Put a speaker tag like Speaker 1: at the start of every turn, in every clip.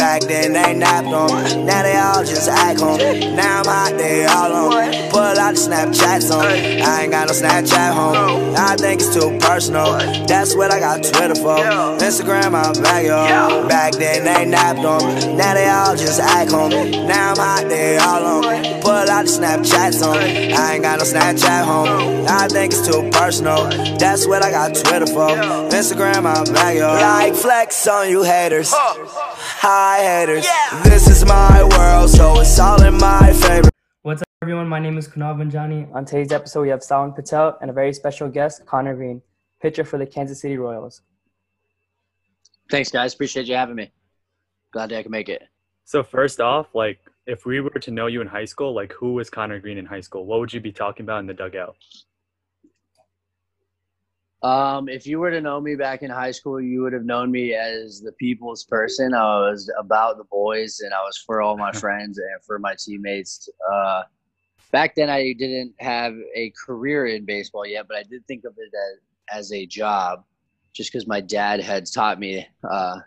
Speaker 1: Back then they napped on me. Now they all just act on me. Now I'm hot, they all on. Pull out the Snapchats on. I ain't got no Snapchat home. I think it's too personal. That's what I got Twitter for. Instagram, I'm back, yo. Back then they napped on me. Now they all just act on me. Now I'm hot, they all on. Pull out the Snapchats on. I ain't got no Snapchat home. I think it's too personal. That's what I got Twitter for. Instagram, I'm back, yo. Like flex on you haters. Hi haters. This is my world, so it's all in my favor.
Speaker 2: What's up, everyone? My name is Kunal Vanjani. On today's episode, we have Salman Patel and a very special guest, Conner Greene, pitcher for the Kansas City Royals.
Speaker 3: Thanks, guys. Appreciate you having me. Glad that I could make it.
Speaker 4: So first off, like if we were to know you in high school, like who was Conner Greene in high school? What would you be talking about in the dugout?
Speaker 3: Um, if you were to know me back in high school, you would have known me as the people's person. I was about the boys, and I was for all my friends and for my teammates. Uh, back then, I didn't have a career in baseball yet, but I did think of it as, as a job, just because my dad had taught me, uh,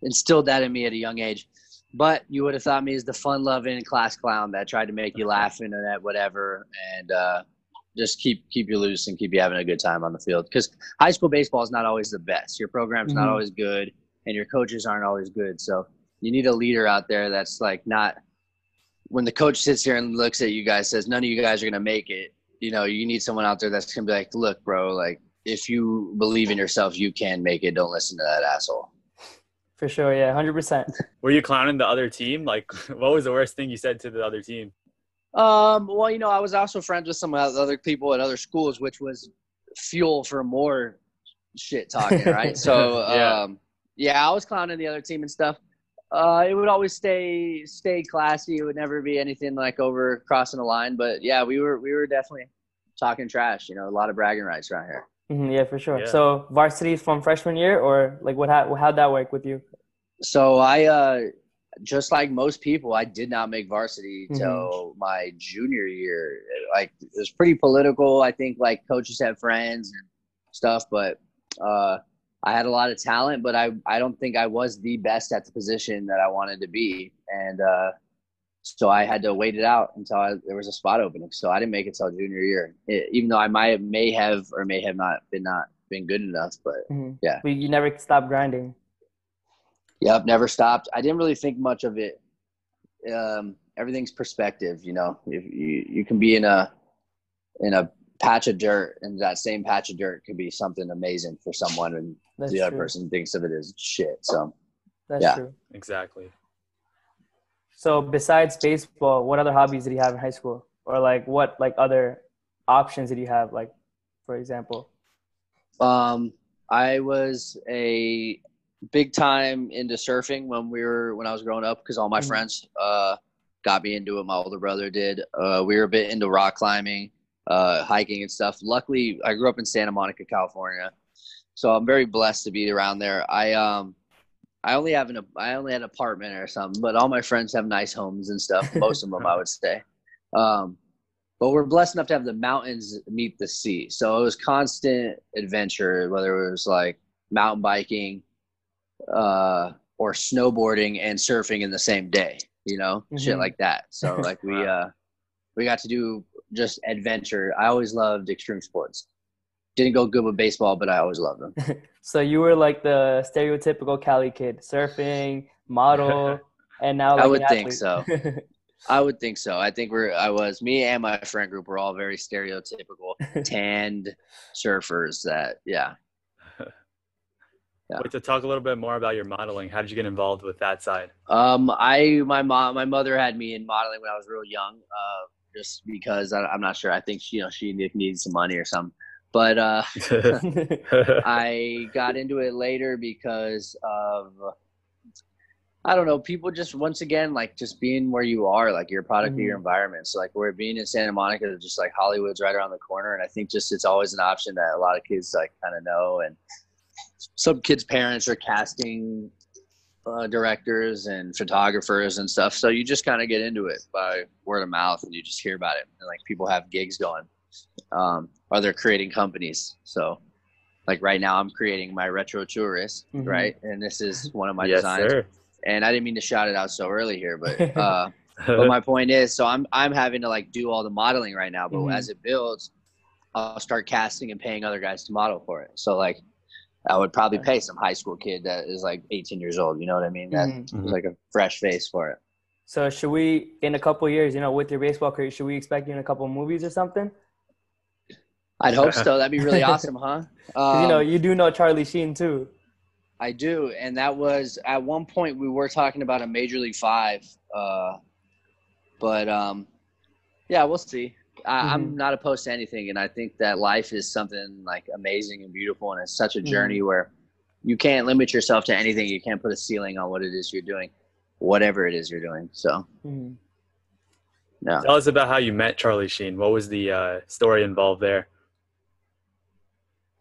Speaker 3: instilled that in me at a young age. But you would have thought me as the fun-loving class clown that tried to make you laugh and that whatever, and uh, just keep keep you loose and keep you having a good time on the field. Because high school baseball is not always the best. Your program's not
Speaker 2: Mhm.
Speaker 3: always good, and your coaches aren't always good. So you need a leader out there that's like not. When the coach sits here and looks at you guys, says none of you guys are gonna make it. You know, you need someone out there that's gonna be like, look, bro, like if you believe in yourself, you can make it. Don't listen to that asshole.
Speaker 2: For sure, yeah, 100%.
Speaker 4: Were you clowning the other team? Like what was the worst thing you said to the other team?
Speaker 3: Um, well, you know, I was also friends with some other people at other schools, which was fuel for more shit talking, right? So,
Speaker 4: Yeah.
Speaker 3: um, yeah, I was clowning the other team and stuff. Uh, it would always stay stay classy. It would never be anything like over crossing the line. But yeah, we were we were definitely talking trash. You know, a lot of bragging rights around here.
Speaker 2: Mhm, yeah, for sure.
Speaker 4: Yeah.
Speaker 2: So, varsity is from freshman year, or like what? How, how'd that work with you?
Speaker 3: So I, uh, just like most people, I did not make varsity
Speaker 2: Mhm.
Speaker 3: till my junior year. Like it was pretty political. I think like coaches had friends and stuff, but uh, I had a lot of talent, but I I don't think I was the best at the position that I wanted to be, and uh, so I had to wait it out until I, there was a spot opening. So I didn't make it till junior year, it, even though I might have, may have or may have not been not been good enough, but
Speaker 2: Mhm.
Speaker 3: Yeah.
Speaker 2: But you never stopped grinding.
Speaker 3: Yep, never stopped. I didn't really think much of it. Um, everything's perspective, you know. If you you can be in a in a patch of dirt, and that same patch of dirt could be something amazing for someone, and
Speaker 2: That's
Speaker 3: the other
Speaker 2: true.
Speaker 3: person thinks of it as shit. So
Speaker 2: That's
Speaker 3: yeah.
Speaker 2: true.
Speaker 4: Exactly.
Speaker 2: So, besides baseball, what other hobbies did you have in high school, or like what like other options did you have? Like, for example.
Speaker 3: Um, I was a big time into surfing when we were when I was growing up because all my
Speaker 2: Mhm.
Speaker 3: friends uh, got me into it. My older brother did. Uh, we were a bit into rock climbing, uh, hiking and stuff. Luckily, I grew up in Santa Monica, California, so I'm very blessed to be around there. I um. I only have an I only had an apartment or something, but all my friends have nice homes and stuff. Most of them, I would say. Um, but we're blessed enough to have the mountains meet the sea. So it was constant adventure, whether it was like mountain biking, uh, or snowboarding and surfing in the same day, you know, shit
Speaker 2: Mhm.
Speaker 3: like that. So like we,
Speaker 4: Wow.
Speaker 3: uh, we got to do just adventure. I always loved extreme sports. Didn't go good with baseball, but I always loved them.
Speaker 2: So you were like the stereotypical Cali kid, surfing, model, and now like
Speaker 3: I would think so. I would think so. I think we're, I was, me and my friend group were all very stereotypical, tanned surfers that, yeah. Yeah.
Speaker 4: Wait to talk a little bit more about your modeling. How did you get involved with that side?
Speaker 3: Um, I my mom, my mother had me in modeling when I was real young. Uh, just because I, I'm not sure. I think she, you know, she needed some money or something. But uh, I got into it later because of I don't know. People just once again like just being where you are, like you're a product of your environment. So like we're being in Santa Monica, just like Hollywood's right around the corner, and I think just it's always an option that a lot of kids like kind of know, and some kids' parents are casting uh, directors and photographers and stuff. So you just kind of get into it by word of mouth, and you just hear about it, and like people have gigs going, um, or they're creating companies. So like right now, I'm creating my retro tourist,
Speaker 2: Mhm.
Speaker 3: right, and this is one of my
Speaker 4: yes,
Speaker 3: designs.
Speaker 4: sir.
Speaker 3: and I didn't mean to shout it out so early here, but uh, but my point is, so I'm I'm having to like do all the modeling right now, but
Speaker 2: Mhm.
Speaker 3: as it builds, I'll start casting and paying other guys to model for it. So like, I would probably pay some high school kid that is like 18 years old. You know what I mean? That
Speaker 2: Mhm.
Speaker 3: like a fresh face for it.
Speaker 2: So should we, in a couple years, you know, with your baseball career, should we expect you in a couple movies or something?
Speaker 3: I'd hope so. That'd be really awesome, huh? Um,
Speaker 2: you know, you do know Charlie Sheen too.
Speaker 3: I do, and that was at one point we were talking about a Major League Five, uh, but um, yeah, we'll see. I, I'm
Speaker 2: Mhm.
Speaker 3: not opposed to anything, and I think that life is something like amazing and beautiful, and it's such a journey where you can't limit yourself to anything. You can't put a ceiling on what it is you're doing, whatever it is you're doing. So,
Speaker 2: Mhm.
Speaker 3: yeah.
Speaker 4: Tell us about how you met Charlie Sheen. What was the uh, story involved there?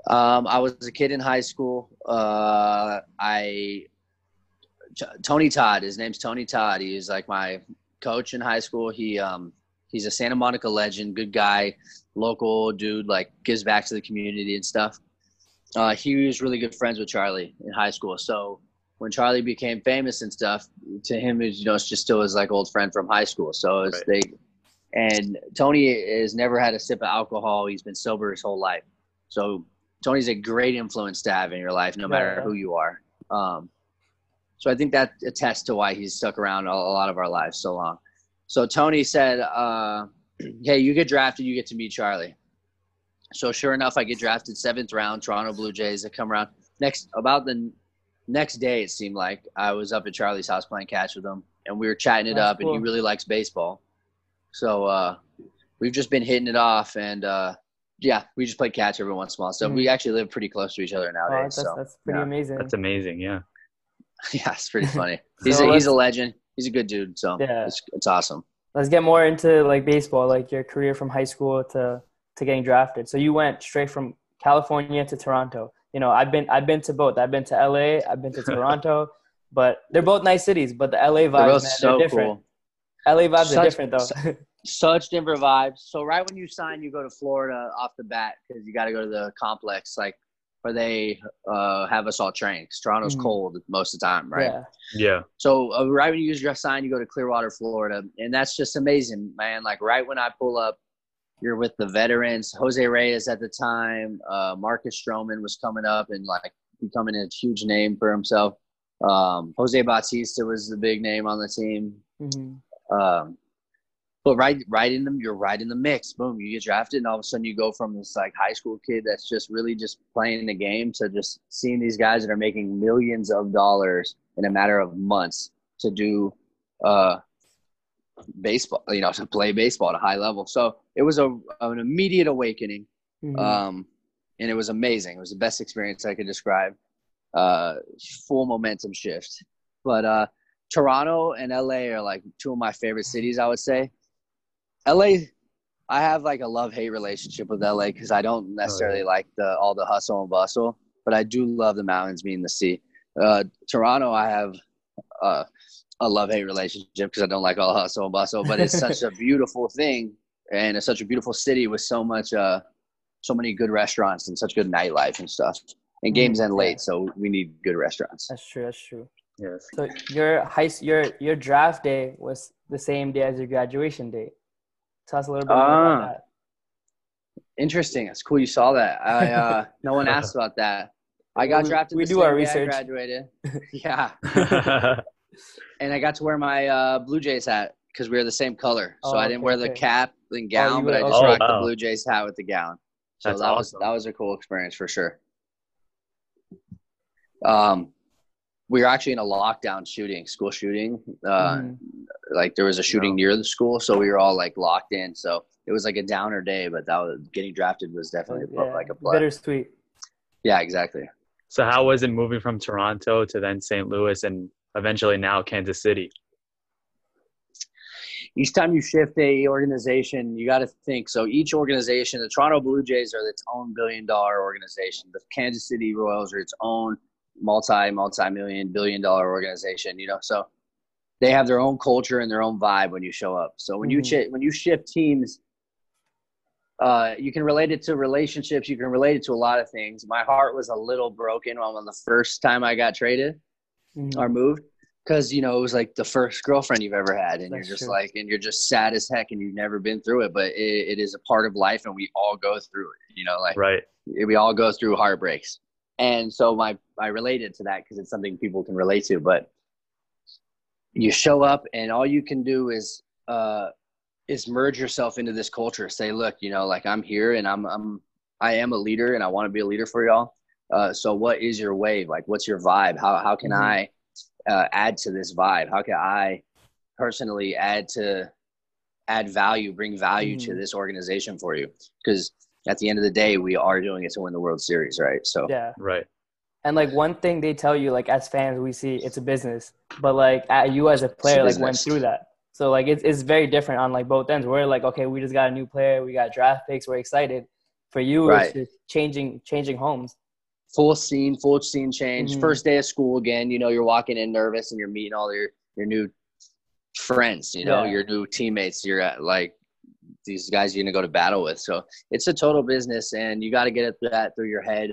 Speaker 3: Um, I was a kid in high school. Uh, I T- Tony Todd. His name's Tony Todd. He's like my coach in high school. He um, he's a Santa Monica legend. Good guy, local dude. Like gives back to the community and stuff. Uh, he was really good friends with Charlie in high school. So when Charlie became famous and stuff, to him, is you know, it's just still his like old friend from high school. So it's
Speaker 4: Right.
Speaker 3: they. And Tony has never had a sip of alcohol. He's been sober his whole life. So Tony's a great influence to have in your life, no matter
Speaker 2: Yeah.
Speaker 3: who you are. Um, so I think that attests to why he's stuck around a, a lot of our lives so long. So Tony said, uh, "Hey, you get drafted, you get to meet Charlie." So sure enough, I get drafted seventh round, Toronto Blue Jays. I come around next about the next day. It seemed like I was up at Charlie's house playing catch with him, and we were chatting it
Speaker 2: That's
Speaker 3: up. And he really likes baseball, so uh, we've just been hitting it off. And uh, yeah, we just play catch every once in a while. So we actually live pretty close to each other
Speaker 2: Mm-hmm. Oh,
Speaker 3: nowadays.
Speaker 2: that's,
Speaker 3: so
Speaker 2: that's pretty
Speaker 3: yeah.
Speaker 2: amazing.
Speaker 4: That's amazing. Yeah.
Speaker 3: yeah, it's pretty funny. He's
Speaker 2: So
Speaker 3: a, he's a legend. He's a good dude. So
Speaker 2: Yeah.
Speaker 3: it's, it's awesome.
Speaker 2: Let's get more into like baseball, like your career from high school to to getting drafted. So you went straight from California to Toronto. You know, I've been I've been to both. I've been to LA, I've been to Toronto, but they're both nice cities. But the LA vibes,
Speaker 3: They're
Speaker 2: man,
Speaker 3: so
Speaker 2: they're different.
Speaker 3: cool.
Speaker 2: LA vibes are
Speaker 3: Such-
Speaker 2: different though.
Speaker 3: Such different vibes. So right when you sign, you go to Florida off the bat because you got to go to the complex, like where they uh, have us all train. 'Cause Toronto's
Speaker 2: Mhm.
Speaker 3: cold most of the time, right?
Speaker 2: Yeah.
Speaker 4: Yeah.
Speaker 3: So uh, right when you use your sign, you go to Clearwater, Florida, and that's just amazing, man. Like right when I pull up, you're with the veterans. Jose Reyes at the time, uh, Marcus Stroman was coming up and like becoming a huge name for himself. Um, Jose Bautista was the big name on the team.
Speaker 2: hmm
Speaker 3: Um, but right, right in them, you're right in the mix. Boom, you get drafted, and all of a sudden you go from this like high school kid that's just really just playing the game to just seeing these guys that are making millions of dollars in a matter of months to do uh, baseball. You know, to play baseball at a high level. So it was a an immediate awakening,
Speaker 2: hmm
Speaker 3: um, and it was amazing. It was the best experience I could describe. Uh, full momentum shift, but uh, Toronto and LA are like two of my favorite cities. I would say. LA, I have like a love hate relationship with LA because I don't necessarily like the all the hustle and bustle, but I do love the mountains being the sea. Uh, Toronto, I have uh, a love hate relationship because I don't like all the hustle and bustle, but it's such a beautiful thing and it's such a beautiful city with so much, uh, so many good restaurants and such good nightlife and stuff. And games
Speaker 2: Mhm,
Speaker 3: end late, so we need good restaurants.
Speaker 2: That's true. That's true.
Speaker 4: Yes.
Speaker 2: So your high your your draft day was the same day as your graduation date. Tell us a little bit more
Speaker 3: Ah.
Speaker 2: about that.
Speaker 3: Interesting. It's cool you saw that. I uh, no one asked about that. I got
Speaker 2: We-
Speaker 3: drafted.
Speaker 2: we
Speaker 3: the
Speaker 2: do our
Speaker 3: same day I
Speaker 2: research.
Speaker 3: graduated. yeah, and I got to wear my uh, Blue Jays hat because we were the same color. So
Speaker 2: Oh,
Speaker 3: I didn't
Speaker 2: okay,
Speaker 3: wear the
Speaker 2: okay.
Speaker 3: cap and gown,
Speaker 2: you
Speaker 3: but I just
Speaker 4: oh,
Speaker 3: rocked
Speaker 4: wow.
Speaker 3: the Blue Jays hat with the gown. So
Speaker 4: That's
Speaker 3: that was that was a cool experience for sure. Um, we were actually in a lockdown shooting, school shooting. Uh,
Speaker 2: Mhm.
Speaker 3: Like there was a shooting
Speaker 4: No.
Speaker 3: near the school, so we were all like locked in. So it was like a downer day, but that was getting drafted was definitely
Speaker 2: Yeah,
Speaker 3: like a plus.
Speaker 2: bittersweet.
Speaker 3: Yeah, exactly.
Speaker 4: so how was it moving from Toronto to then St. Louis and eventually now Kansas City?
Speaker 3: each time you shift a organization, you got to think. So each organization, the Toronto Blue Jays are its own billion dollar organization. The Kansas City Royals are its own multi multi million billion dollar organization. You know, so they have their own culture and their own vibe when you show up. So when you
Speaker 2: Mhm.
Speaker 3: chi- when you shift teams, uh, you can relate it to relationships. You can relate it to a lot of things. My heart was a little broken on the first time I got traded
Speaker 2: Mhm.
Speaker 3: or moved. because you know it was like the first girlfriend you've ever had, and
Speaker 2: That's
Speaker 3: you're just
Speaker 2: true.
Speaker 3: like, and you're just sad as heck, and you've never been through it, but it, it is a part of life, and we all go through it. You know, like
Speaker 4: Right.
Speaker 3: we all go through heartbreaks, and so my I related to that because it's something people can relate to. But you show up, and all you can do is uh, is merge yourself into this culture. Say, look, you know, like I'm here, and I'm I'm I am a leader, and I want to be a leader for y'all. Uh, so, what is your wave? Like, what's your vibe? How how can
Speaker 2: Mhm.
Speaker 3: I uh, add to this vibe? How can I personally add to add value, bring value to
Speaker 2: Mhm.
Speaker 3: this organization for you? Because at the end of the day, we are doing it to win the World Series, right? So
Speaker 2: Yeah.
Speaker 4: Right.
Speaker 2: And like one thing they tell you, like as fans, we see it's a business, but like at, you as a player, like went through that. So like it's it's very different on like both ends. We're like, okay, we just got a new player, we got draft picks, we're excited. For you,
Speaker 3: Right.
Speaker 2: it's just changing changing homes.
Speaker 3: full scene, full scene change.
Speaker 2: Mhm.
Speaker 3: First day of school again. You know, you're walking in nervous, and you're meeting all your your new friends. You know,
Speaker 2: Yeah.
Speaker 3: your new teammates. You're at, like these guys you're gonna go to battle with. So it's a total business, and you got to get it that through your head.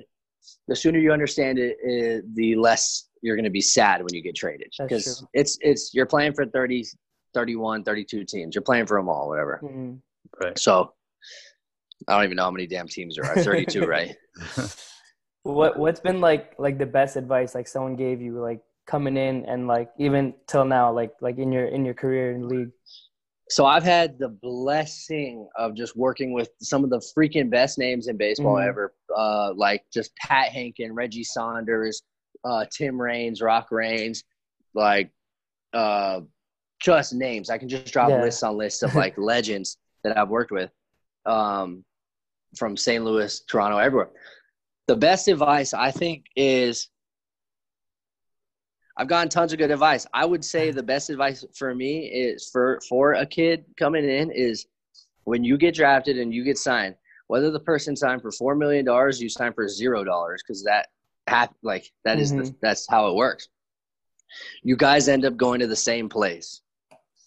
Speaker 3: The sooner you understand it, eh, the less you're gonna be sad when you get traded because it's it's you're playing for 30 31 32 teams you're playing for them all whatever
Speaker 2: Mhm.
Speaker 4: Right.
Speaker 3: so i don't even know how many damn teams there are 32 right
Speaker 2: What what's been like like the best advice like someone gave you like coming in and like even till now like like in your in your career in league.
Speaker 3: So I've had the blessing of just working with some of the freaking best names in baseball
Speaker 2: Mhm.
Speaker 3: ever, uh, like just Pat Hentgen, Reggie Sanders, uh, Tim Raines, Rock Raines, like uh, just names. I can just drop
Speaker 2: Yeah.
Speaker 3: lists on lists of like legends that I've worked with um, from St. Louis, Toronto, everywhere. The best advice I think is I've gotten tons of good advice. I would say the best advice for me is for for a kid coming in is when you get drafted and you get signed, whether the person signed for four million dollars, you sign for zero dollars because that hap- like that is the,
Speaker 2: Mhm.
Speaker 3: that's how it works. You guys end up going to the same place.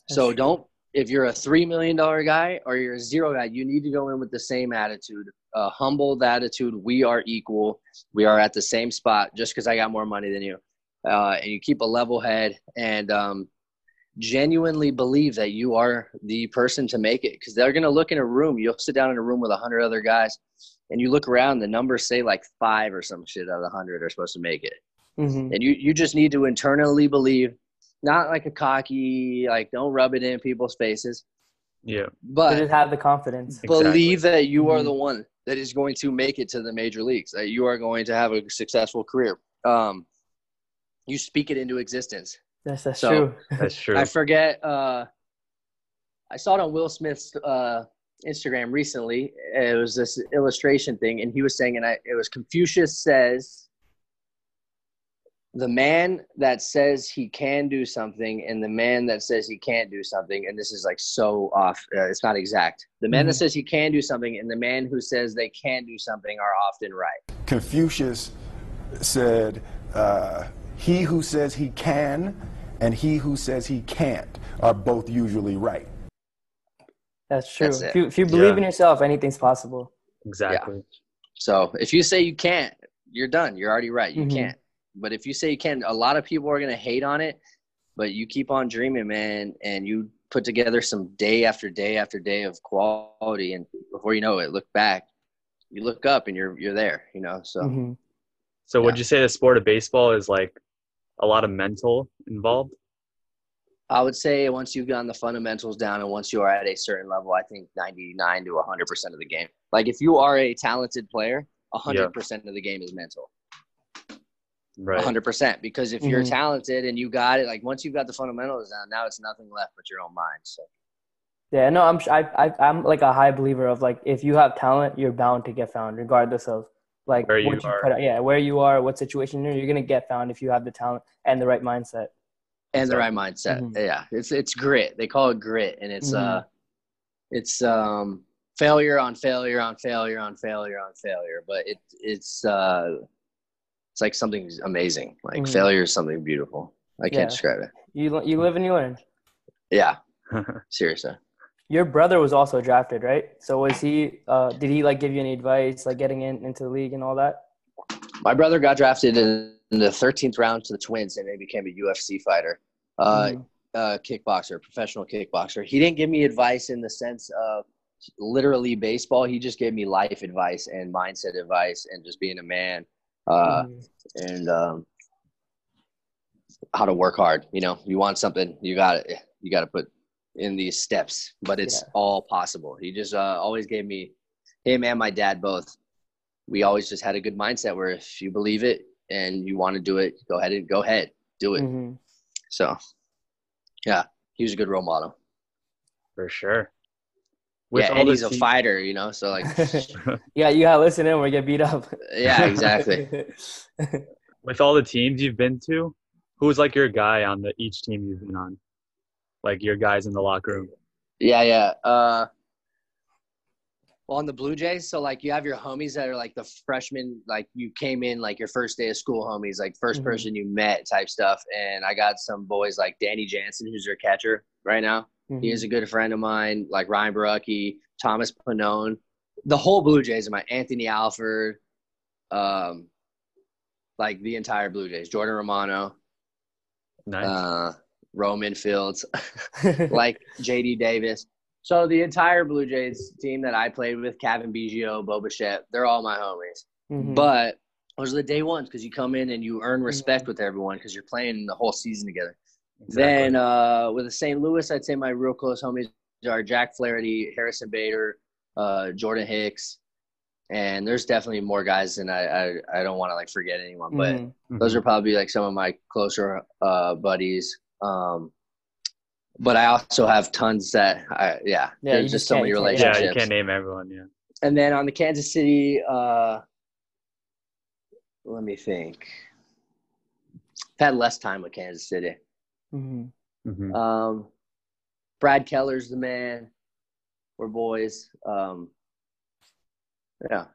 Speaker 3: so don't if you're a three million dollar guy or you're a zero guy, you need to go in with the same attitude, a humbled attitude. We are equal. We are at the same spot just because I got more money than you. Uh, and you keep a level head and um, genuinely believe that you are the person to make it because they're going to look in a room. You'll sit down in a room with a hundred other guys and you look around, the numbers say like five or some shit out of the hundred are supposed to make it
Speaker 2: Mhm.
Speaker 3: and you you just need to internally believe not like a cocky like don't rub it in people's faces
Speaker 4: Yeah.
Speaker 2: So
Speaker 3: but
Speaker 2: just have the confidence.
Speaker 4: Exactly.
Speaker 3: believe that you are
Speaker 2: Mhm.
Speaker 3: the one that is going to make it to the major leagues that you are going to have a successful career um you speak it into existence
Speaker 2: That's that's
Speaker 3: So-
Speaker 2: true.
Speaker 4: That's true.
Speaker 3: i forget uh i saw it on will smith's uh instagram recently it was this illustration thing and he was saying and I, it was confucius says the man that says he can do something and the man that says he can't do something and this is like so off uh, it's not exact the man that
Speaker 2: Mhm.
Speaker 3: says he can do something and the man who says they can do something are often right
Speaker 5: Confucius said, uh, He who says he can and he who says he can't are both usually right.
Speaker 2: That's true.
Speaker 3: That's
Speaker 2: if you if you believe
Speaker 4: Yeah.
Speaker 2: in yourself, anything's possible.
Speaker 4: exactly.
Speaker 3: so if you say you can't you're done you're already right you
Speaker 2: Mhm.
Speaker 3: can't but if you say you can a lot of people are going to hate on it but you keep on dreaming man and you put together some day after day after day of quality and before you know it look back you look up and you're you're there you know so
Speaker 2: Mhm.
Speaker 4: So would you say the sport of baseball is like a lot of mental involved?
Speaker 3: I would say once you've gotten the fundamentals down and once you are at a certain level, I think 99 to 100% of the game. Like if you are a talented player, 100% of the game is mental.
Speaker 4: Right.
Speaker 3: 100%. Because if you're
Speaker 2: Mhm.
Speaker 3: talented and you got it, like once you've got the fundamentals down, now it's nothing left but your own mind. So
Speaker 2: Yeah, no, I'm I, I I'm like a high believer of like if you have talent, you're bound to get found, regardless of like
Speaker 4: Where you
Speaker 2: you
Speaker 4: are.
Speaker 2: put out. Yeah, where you are, what situation you're, in, you're gonna get found if you have the talent and the right mindset.
Speaker 3: and the right mindset.
Speaker 2: Mhm.
Speaker 3: Yeah, it's it's grit. They call it grit, and it's
Speaker 2: Mhm.
Speaker 3: uh, it's um failure on failure on failure on failure on failure. But it it's uh, it's like something amazing. Like
Speaker 2: Mhm.
Speaker 3: failure is something beautiful. I can't
Speaker 2: Yeah.
Speaker 3: describe it.
Speaker 2: You you live and you learn.
Speaker 3: Yeah, seriously.
Speaker 2: Your brother was also drafted, right? So was he? Uh, did he like give you any advice, like getting in into the league and all that?
Speaker 3: My brother got drafted in the 13th round to the Twins, and he became a UFC fighter. uh,
Speaker 2: Mhm.
Speaker 3: uh, kickboxer, professional kickboxer. He didn't give me advice in the sense of literally baseball. He just gave me life advice and mindset advice and just being a man uh,
Speaker 2: Mhm.
Speaker 3: and um, how to work hard. You know, you want something, you got to you got to put in these steps, but it's
Speaker 2: Yeah.
Speaker 3: all possible. He just uh, always gave me him and my dad both. We always just had a good mindset where if you believe it and you want to do it, go ahead and go ahead, do it.
Speaker 2: Mhm.
Speaker 3: So, yeah, he was a good role model.
Speaker 4: For sure.
Speaker 3: yeah, and
Speaker 4: the
Speaker 3: he's a fighter, you know. So like,
Speaker 2: yeah, you gotta listen in or get beat up.
Speaker 3: yeah, exactly.
Speaker 4: with all the teams you've been to, who's like your guy on the each team you've been on? Like your guys in the locker room.
Speaker 3: Yeah, yeah. Uh, well, on the Blue Jays, so like you have your homies that are like the freshmen, like you came in like your first day of school homies, like 1st
Speaker 2: Mhm.
Speaker 3: person you met type stuff. And I got some boys like Danny Jansen, who's their catcher right now. He is a good friend of mine, like Ryan Borucki, Thomas Pannone, the whole Blue Jays, my Anthony Alford, um, like the entire Blue Jays, Jordan Romano,
Speaker 4: Nice.
Speaker 3: uh, Roemon Fields, like JD Davis. So the entire Blue Jays team that I played with, Cavan Biggio, Bo Bichette, they're all my homies.
Speaker 2: Mhm.
Speaker 3: But those are the day ones because you come in and you earn respect
Speaker 2: Mm-hmm.
Speaker 3: with everyone because you're playing the whole season together.
Speaker 4: Exactly.
Speaker 3: Then uh, with the St. Louis, I'd say my real close homies are Jack Flaherty, Harrison Bader, uh, Jordan Hicks, and there's definitely more guys, and I I, I don't want to like forget anyone, but
Speaker 2: Mhm.
Speaker 3: those are probably like some of my closer uh, buddies. Um, but I also have tons that I yeah,
Speaker 2: Yeah, you
Speaker 3: there's
Speaker 2: just
Speaker 3: just so
Speaker 2: can't-
Speaker 3: many
Speaker 2: you can't-
Speaker 4: yeah,
Speaker 3: relationships.
Speaker 4: you can't name everyone. Yeah.
Speaker 3: And then on the Kansas City, uh, let me think. I've had less time with Kansas City.
Speaker 2: Mhm.
Speaker 4: Mhm.
Speaker 3: Um, Brad Keller's the man. We're boys. Um, yeah.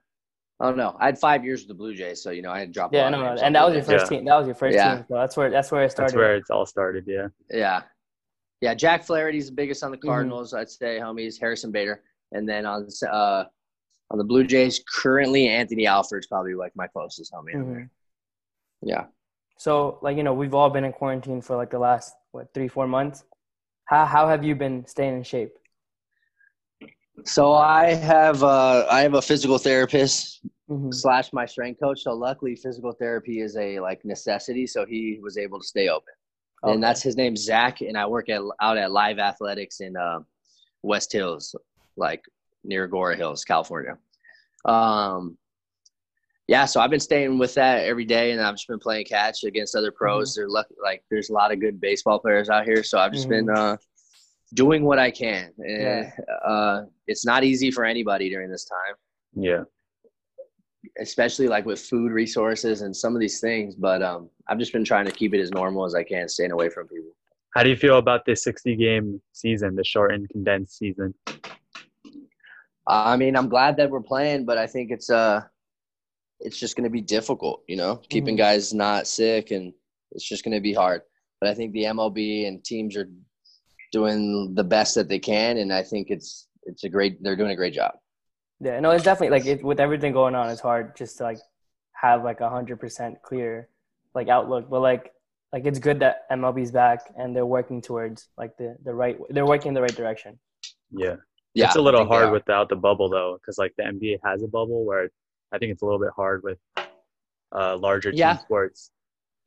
Speaker 3: I don't know. I had five years with the Blue Jays, so you know I had dropped. a
Speaker 2: Yeah,
Speaker 3: lot
Speaker 2: no,
Speaker 3: of
Speaker 2: no, and that was your first
Speaker 4: Yeah.
Speaker 2: team. That was your first
Speaker 3: Yeah.
Speaker 2: team. So that's where that's where it started.
Speaker 4: That's where it's all started. Yeah.
Speaker 3: Yeah. Yeah, Jack Flaherty's the biggest on the
Speaker 2: Mm-hmm.
Speaker 3: Cardinals. I'd say, homies. Harrison Bader, and then on uh, on the Blue Jays, currently Anthony Alford's probably like my closest homie. on
Speaker 2: Mhm.
Speaker 3: Yeah.
Speaker 2: So, like you know, we've all been in quarantine for like the last what three, four months. How how have you been staying in shape?
Speaker 3: So I have uh, I have a physical therapist
Speaker 2: Mhm.
Speaker 3: slash my strength coach. So luckily, physical therapy is a like necessity. So he was able to stay open,
Speaker 2: Okay.
Speaker 3: and that's his name, Zach. And I work at out at Live Athletics in uh, West Hills, like near Agoura Hills, California. Um, yeah, so I've been staying with that every day, and I've just been playing catch against other pros. They're lucky, like there's a lot of good baseball players out here, so I've just been uh, doing what I can. And,
Speaker 2: Yeah.
Speaker 3: uh, it's not easy for anybody during this time
Speaker 4: Yeah.
Speaker 3: especially like with food resources and some of these things. But um, I've just been trying to keep it as normal as I can, staying away from people.
Speaker 4: How do you feel about this 60 game season, the shortened, condensed season?
Speaker 3: I mean, I'm glad that we're playing, but I think it's uh, it's just going to be difficult, you know, keeping
Speaker 2: Mhm.
Speaker 3: guys not sick, and it's just going to be hard. But I think the MLB and teams are doing the best that they can, and I think it's it's a great. They're doing a great job.
Speaker 2: Yeah, no, it's definitely like it, with everything going on, it's hard just to like have like a hundred percent clear like outlook. But like like it's good that MLB's back and they're working towards like the the right. They're working in the right direction.
Speaker 4: Yeah.
Speaker 3: Yeah,
Speaker 4: it's a little hard without the bubble though, because like the NBA has a bubble where I think it's a little bit hard with uh, larger team
Speaker 3: Yeah.
Speaker 4: sports.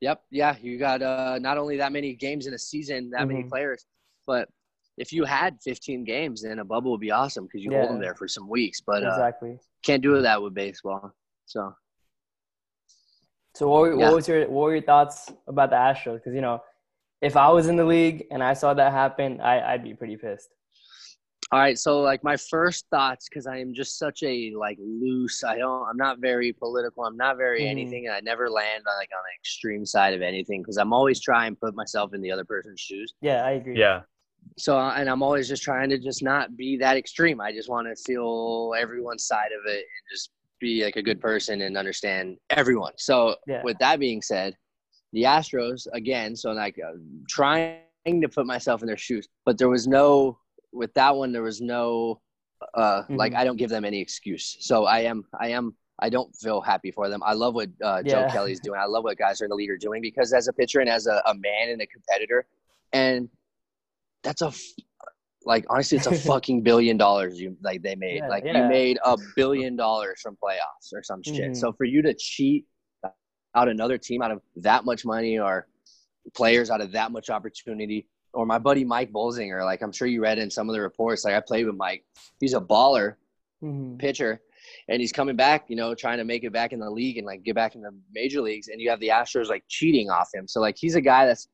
Speaker 3: Yep. Yeah. You got uh, not only that many games in a season, that many
Speaker 2: Mhm.
Speaker 3: players, but if you had 15 games, then a bubble would be awesome because you hold them there for some weeks. But uh,
Speaker 2: exactly.
Speaker 3: can't do that with baseball. So
Speaker 2: So what, were-
Speaker 3: Yeah.
Speaker 2: what was your what were your thoughts about the Astros? Because you know, if I was in the league and I saw that happen, I I'd be pretty pissed.
Speaker 3: all right. So like my first thoughts, because I am just such a like loose. I don't. I'm not very political. I'm not very
Speaker 2: Mhm.
Speaker 3: anything. And I never land on like on the extreme side of anything because I'm always trying to put myself in the other person's shoes.
Speaker 2: Yeah, I agree.
Speaker 4: Yeah.
Speaker 3: So and i'm always just trying to just not be that extreme i just want to feel everyone's side of it and just be like a good person and understand everyone so
Speaker 2: Yeah.
Speaker 3: with that being said the astros again so like uh, trying to put myself in their shoes but there was no with that one there was no uh like
Speaker 2: Mhm.
Speaker 3: i don't give them any excuse so i am i am I don't feel happy for them. I love what uh, Joe
Speaker 2: Yeah.
Speaker 3: Kelly's doing. I love what guys are in the league are doing because as a pitcher and as a, a man and a competitor, and that's a f- like honestly, it's a fucking billion dollars you like they made.
Speaker 2: Yeah,
Speaker 3: like you made a billion dollars from playoffs or some shit.
Speaker 2: Mhm.
Speaker 3: So for you to cheat out another team out of that much money or players out of that much opportunity. Or my buddy Mike Bolsinger, like I'm sure you read in some of the reports. Like I played with Mike. He's a baller,
Speaker 2: Mhm.
Speaker 3: pitcher and he's coming back, you know, trying to make it back in the league and like get back in the major leagues. And you have the Astros like cheating off him. So like he's a guy that's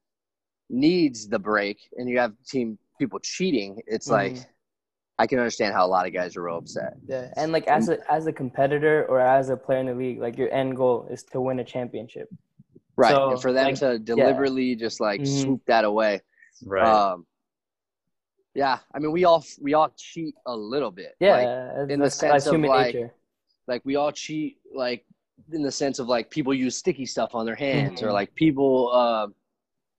Speaker 3: needs the break and you have team people cheating. It's like
Speaker 2: Mhm.
Speaker 3: I can understand how a lot of guys are real upset.
Speaker 2: Yeah, and like as a as a competitor or as a player in the league, like your end goal is to win a championship.
Speaker 3: Right.
Speaker 2: So,
Speaker 3: and for them
Speaker 2: like,
Speaker 3: to deliberately just like
Speaker 2: Mhm.
Speaker 3: swoop that away.
Speaker 4: Right.
Speaker 3: Um yeah, I mean we all we all cheat a little bit.
Speaker 2: Yeah,
Speaker 3: Like, in the sense
Speaker 2: that's
Speaker 3: of, like,
Speaker 2: nature.
Speaker 3: like we all cheat like in the sense of like people use sticky stuff on their hands or
Speaker 2: Mhm.
Speaker 3: like people um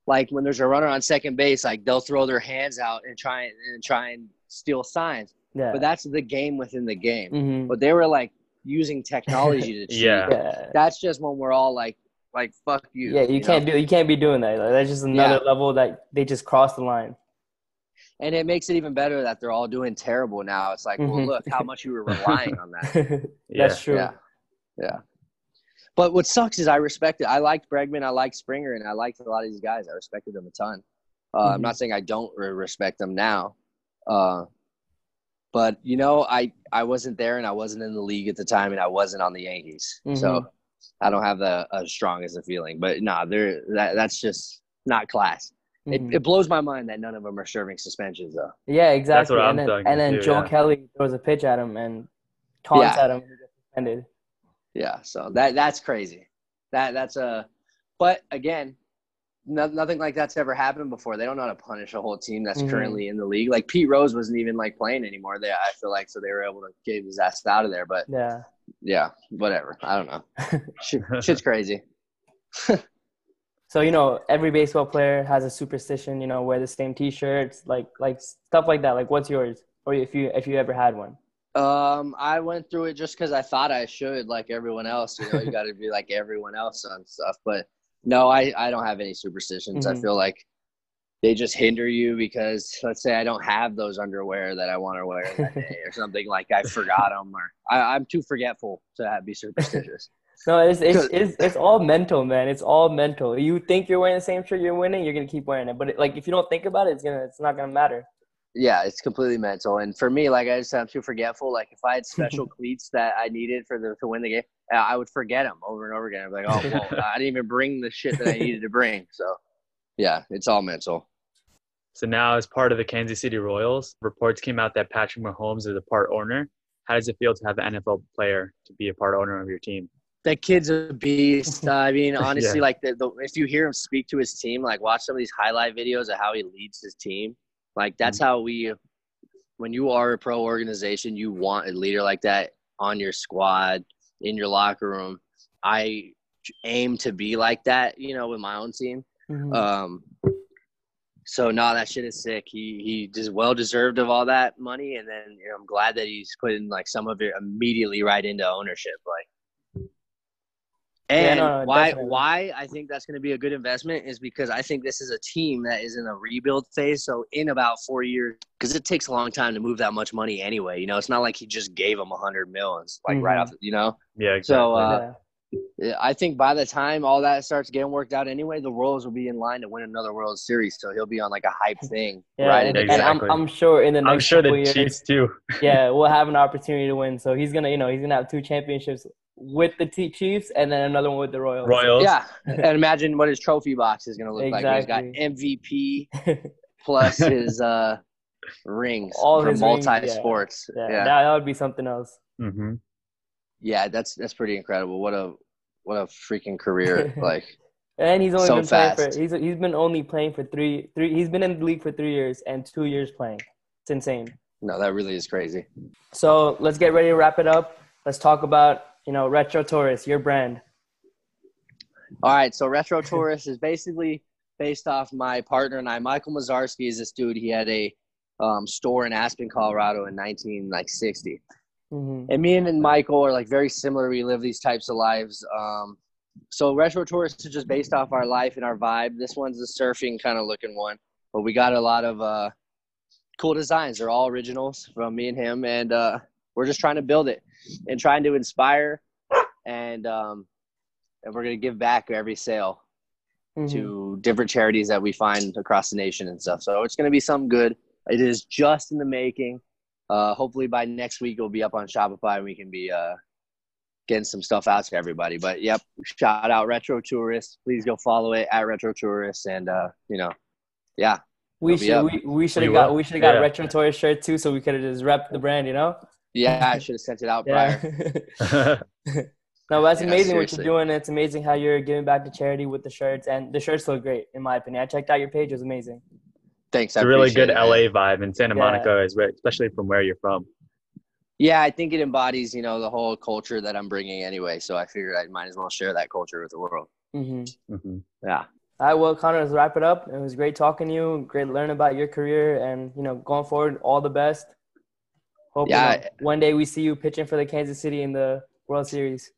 Speaker 3: like when there's a runner on second base like they'll throw their hands out and try and try and steal signs
Speaker 2: Yeah.
Speaker 3: but that's the game within the game
Speaker 2: Mhm.
Speaker 3: but they were like using technology to cheat
Speaker 4: Yeah.
Speaker 2: yeah.
Speaker 3: that's just when we're all like like fuck you
Speaker 2: Yeah, you, can't
Speaker 3: know?
Speaker 2: do you can't be doing that. Like, that's just another
Speaker 3: Yeah.
Speaker 2: level that they just crossed the line.
Speaker 3: and it makes it even better that they're all doing terrible now it's like well
Speaker 2: Mhm.
Speaker 3: look how much you were relying on that
Speaker 4: yeah.
Speaker 2: That's true.
Speaker 3: Yeah. Yeah. But what sucks is I respected. I liked Bregman. I liked Springer, and I liked a lot of these guys. I respected them a ton. Uh, I'm
Speaker 2: Mhm.
Speaker 3: not saying I don't respect them now, uh, but you know, I I wasn't there, and I wasn't in the league at the time, and I wasn't on the Yankees,
Speaker 2: Mhm.
Speaker 3: so I don't have the as strong as a feeling. But nah, they're that that's just not class.
Speaker 2: Mhm.
Speaker 3: It, it blows my mind that none of them are serving suspensions though.
Speaker 2: yeah, exactly.
Speaker 4: what
Speaker 2: and
Speaker 4: I'm
Speaker 2: then, and then
Speaker 4: too,
Speaker 2: Joe
Speaker 4: yeah.
Speaker 2: Kelly throws a pitch at him and taunts
Speaker 3: Yeah.
Speaker 2: at him and gets suspended.
Speaker 3: Yeah, so that that's crazy. That that's a, but again, no, nothing like that's ever happened before. They don't know how to punish a whole team that's
Speaker 2: Mhm.
Speaker 3: currently in the league. Like Pete Rose wasn't even like playing anymore. They I feel like so they were able to get his ass out of there. But
Speaker 2: Yeah.
Speaker 3: yeah, whatever. I don't know. Shit, shit's crazy.
Speaker 2: So you know, every baseball player has a superstition. You know, wear the same T-shirts, like like stuff like that. Like, what's yours? Or if you if you ever had one?
Speaker 3: Um, I went through it just because I thought I should, like everyone else. You know, you got to be like everyone else on stuff. But no, I I don't have any superstitions. I
Speaker 2: Mhm.
Speaker 3: feel like they just hinder you because let's say I don't have those underwear that I want to wear that day or something like I forgot them or I, I'm too forgetful to have, be superstitious.
Speaker 2: No, it's it's, it's it's all mental, man. It's all mental. You think you're wearing the same shirt you're winning, you're gonna keep wearing it. But it, like if you don't think about it, it's gonna it's not gonna matter.
Speaker 3: Yeah, it's completely mental. And for me, like I just said, I'm too forgetful. Like if I had special cleats that I needed for the to win the game, I would forget them over and over again. I'm like, oh, well, I didn't even bring the shit that I needed to bring. So, yeah, it's all mental.
Speaker 4: So now, as part of the Kansas City Royals, reports came out that Patrick Mahomes is a part owner. How does it feel to have an NFL player to be a part owner of your team?
Speaker 3: That kid's a beast. Uh, I mean, honestly,
Speaker 4: Yeah.
Speaker 3: like the, the if you hear him speak to his team, like watch some of these highlight videos of how he leads his team. Like that's how we, when you are a pro organization, you want a leader like that on your squad, in your locker room. I aim to be like that, you know, with my own team.
Speaker 2: Mhm.
Speaker 3: Um, so no, that shit is sick. He he just well deserved of all that money, and then you know, I'm glad that he's putting like some of it immediately right into ownership. Like, and
Speaker 2: no, no,
Speaker 3: why
Speaker 2: definitely.
Speaker 3: why I think that's going to be a good investment is because I think this is a team that is in a rebuild phase. So in about four years, because it takes a long time to move that much money anyway. You know, it's not like he just gave them a hundred millions like right
Speaker 2: Mhm.
Speaker 3: off. You know,
Speaker 4: Yeah, exactly.
Speaker 3: So, uh,
Speaker 2: yeah.
Speaker 3: Yeah, I think by the time all that starts getting worked out anyway, the Royals will be in line to win another World Series. So he'll be on like a hype thing,
Speaker 2: Yeah,
Speaker 3: right?
Speaker 2: and,
Speaker 3: into
Speaker 2: and I'm
Speaker 4: Exactly.
Speaker 2: I'm sure in the next
Speaker 4: I'm sure the
Speaker 2: years,
Speaker 4: Chiefs too.
Speaker 2: yeah, we'll have an opportunity to win. So he's gonna, you know, he's gonna have two championships with the T- Chiefs and then another one with the Royals.
Speaker 4: Royals.
Speaker 3: Yeah, and imagine what his trophy box is going to look like. He's got MVP plus his uh, rings
Speaker 2: All
Speaker 3: for
Speaker 2: his rings,
Speaker 3: multi
Speaker 2: yeah.
Speaker 3: sports.
Speaker 2: yeah,
Speaker 3: Yeah,
Speaker 2: That, that would be something else.
Speaker 4: hmm
Speaker 3: yeah, that's that's pretty incredible. What a what a freaking career! like,
Speaker 2: And he's only
Speaker 3: So
Speaker 2: been playing
Speaker 3: fast.
Speaker 2: for he's he's been only playing for three three. He's been in the league for three years and two years playing. It's insane.
Speaker 3: no, that really is crazy.
Speaker 2: So let's get ready to wrap it up. Let's talk about you know Retro Tourist, your brand.
Speaker 3: All right, so Retro Tourist is basically based off my partner and I. Michael Mazarski is this dude. He had a um, store in Aspen, Colorado, in 1960.
Speaker 2: hmm
Speaker 3: And me and, Michael are like very similar. We live these types of lives. Um, so Retro Tourist is just based off our life and our vibe. This one's the surfing kind of looking one. but we got a lot of uh, cool designs. They're all originals from me and him, and uh, we're just trying to build it and trying to inspire, and um, and we're gonna give back every sale
Speaker 2: Mhm.
Speaker 3: to different charities that we find across the nation and stuff. So it's gonna be something good. It is just in the making. Uh, hopefully by next week it'll be up on Shopify and we can be uh, getting some stuff out to everybody. But yep, shout out Retro Tourists. Please go follow it at Retro Tourists and uh, you know, yeah,
Speaker 2: we should we, we should have got
Speaker 4: will.
Speaker 2: we should have got
Speaker 4: Yeah.
Speaker 2: retro toy shirt too, so we could have just repped the brand, you know?
Speaker 3: Yeah. I should have sent it out prior.
Speaker 2: No, but that's
Speaker 3: Yeah,
Speaker 2: amazing what you're doing. It's amazing how you're giving back to charity with the shirts, and the shirts look great in my opinion. I checked out your page; it was amazing.
Speaker 3: Thanks.
Speaker 4: it's
Speaker 3: I
Speaker 4: a really good
Speaker 3: it.
Speaker 4: LA vibe, and Santa
Speaker 2: Yeah.
Speaker 4: Monica is, where- especially from where you're from.
Speaker 3: Yeah, I think it embodies you know the whole culture that I'm bringing anyway. So I figured I might as well share that culture with the world.
Speaker 2: hmm
Speaker 4: hmm
Speaker 3: Yeah.
Speaker 2: All right, well, Conner, let's wrap it up. It was great talking to you. Great learning about your career, and you know, going forward, all the best. Hope you
Speaker 3: Yeah,
Speaker 2: know, one day we see you pitching for the Kansas City in the World Series.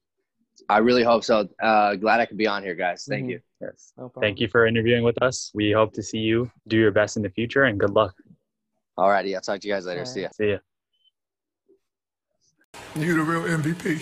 Speaker 3: I really hope so. Uh, glad I could be on here, guys. Thank
Speaker 2: Mhm.
Speaker 3: you.
Speaker 4: Yes.
Speaker 2: No problem.
Speaker 4: Thank you for interviewing with us. We hope to see you do your best in the future, and good luck.
Speaker 3: Alrighty, I'll talk to you guys later.
Speaker 2: All
Speaker 3: See ya.
Speaker 4: See ya.
Speaker 5: You're the real MVP.